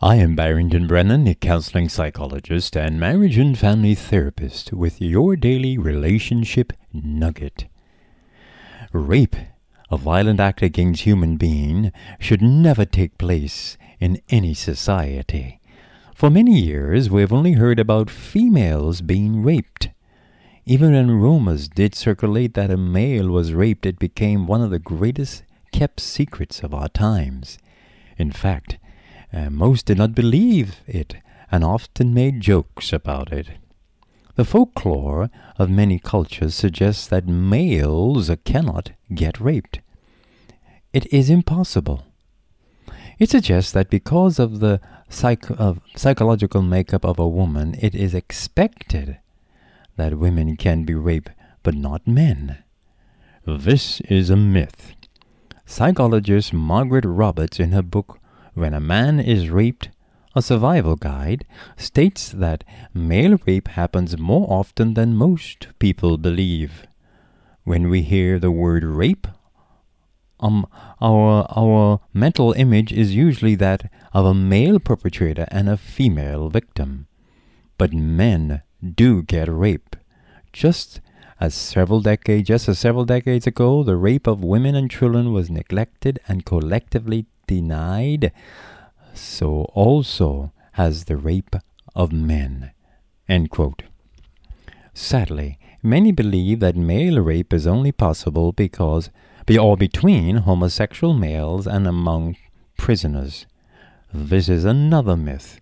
I am Barrington Brennen, a counseling psychologist and marriage and family therapist, with your daily relationship nugget. Rape, a violent act against human being, should never take place in any society. For many years we have only heard about females being raped. Even when rumors did circulate that a male was raped, it became one of the greatest kept secrets of our times. In fact, uh, most did not believe it and often made jokes about it. The folklore of many cultures suggests that males cannot get raped. It is impossible. It suggests that because of the psych- of psychological makeup of a woman, it is expected that women can be raped, but not men. This is a myth. Psychologist Margaret Roberts, in her book when a man is raped, a survival guide states that male rape happens more often than most people believe. When we hear the word rape, um, our, our mental image is usually that of a male perpetrator and a female victim. But men do get raped, just as several decades just as several decades ago the rape of women and children was neglected and collectively denied, so also has the rape of men. Sadly, many believe that male rape is only possible because be or between homosexual males and among prisoners. This is another myth.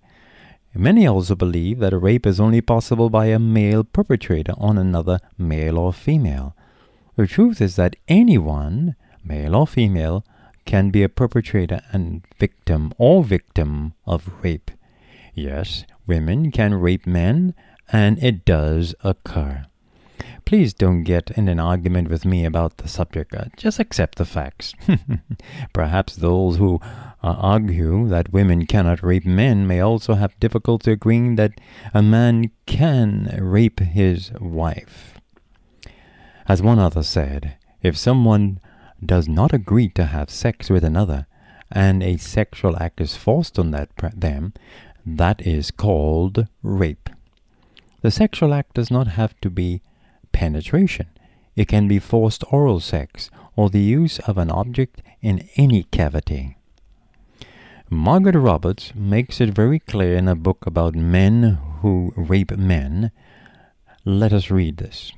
Many also believe that rape is only possible by a male perpetrator on another male or female. The truth is that anyone, male or female, can be a perpetrator and victim or victim of rape. Yes, women can rape men, and it does occur. Please don't get in an argument with me about the subject. Uh, just accept the facts. Perhaps those who uh, argue that women cannot rape men may also have difficulty agreeing that a man can rape his wife. As one author said, if someone does not agree to have sex with another, and a sexual act is forced on that them, that is called rape. The sexual act does not have to be penetration. It can be forced oral sex or the use of an object in any cavity. Margaret Roberts makes it very clear in a book about men who rape men. Let us read this.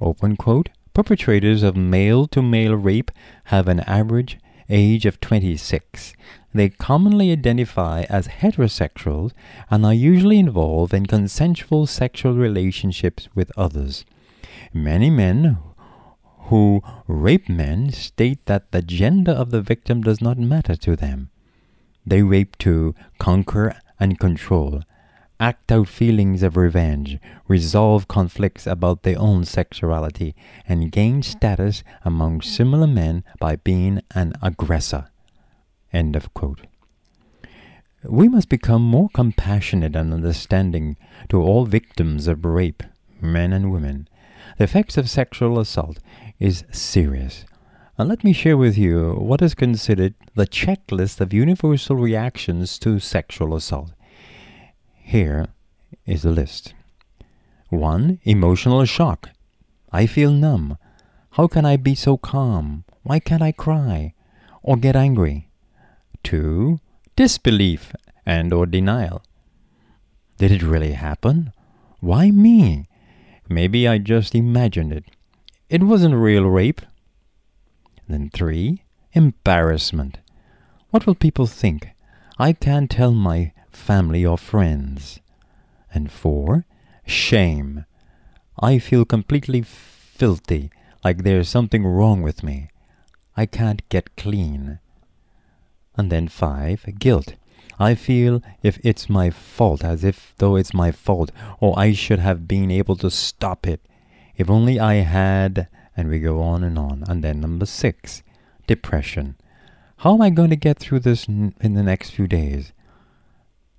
Open quote. Perpetrators of male to male rape have an average age of 26. They commonly identify as heterosexuals and are usually involved in consensual sexual relationships with others. Many men who rape men state that the gender of the victim does not matter to them. They rape to conquer and control, act out feelings of revenge, resolve conflicts about their own sexuality, and gain status among similar men by being an aggressor. End of quote. We must become more compassionate and understanding to all victims of rape, men and women. The effects of sexual assault is serious. And let me share with you what is considered the checklist of universal reactions to sexual assault. Here is the list 1. Emotional shock. I feel numb. How can I be so calm? Why can't I cry or get angry? 2. Disbelief and or denial. Did it really happen? Why me? Maybe I just imagined it. It wasn't real rape. Then 3. Embarrassment. What will people think? I can't tell my family, or friends. And four, shame. I feel completely filthy, like there's something wrong with me. I can't get clean. And then five, guilt. I feel if it's my fault, as if though it's my fault, or I should have been able to stop it. If only I had, and we go on and on. And then number six, depression. How am I going to get through this in the next few days?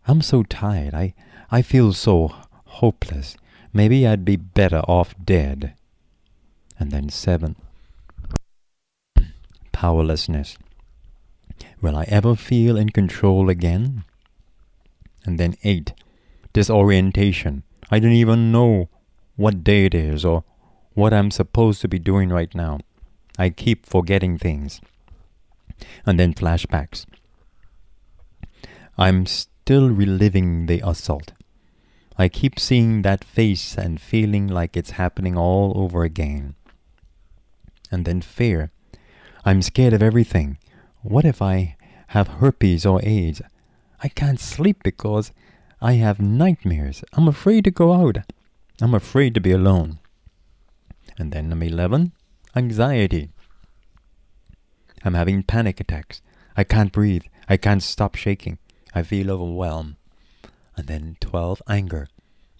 I'm so tired. I, I feel so hopeless. Maybe I'd be better off dead. And then seven. Powerlessness. Will I ever feel in control again? And then 8. Disorientation. I don't even know what day it is or what I'm supposed to be doing right now. I keep forgetting things. And then flashbacks. I'm still reliving the assault. I keep seeing that face and feeling like it's happening all over again. And then fear. I'm scared of everything. What if I have herpes or AIDS? I can't sleep because I have nightmares. I'm afraid to go out. I'm afraid to be alone. And then number 11, anxiety. I'm having panic attacks. I can't breathe. I can't stop shaking. I feel overwhelmed. And then 12, anger.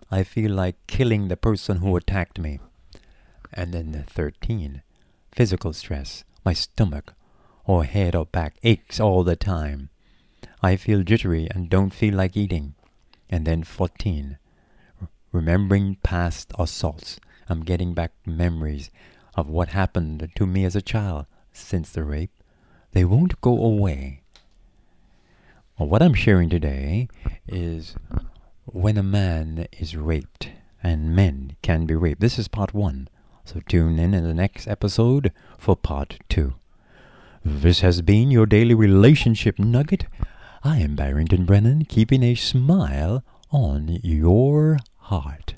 I feel like killing the person who attacked me. And then the 13, physical stress. My stomach or head or back aches all the time. I feel jittery and don't feel like eating. And then 14, remembering past assaults. I'm getting back memories of what happened to me as a child since the rape. They won't go away. Well, what I'm sharing today is when a man is raped and men can be raped. This is part one. So tune in in the next episode for part two. This has been your daily relationship nugget. I am Barrington Brennen, keeping a smile on your heart.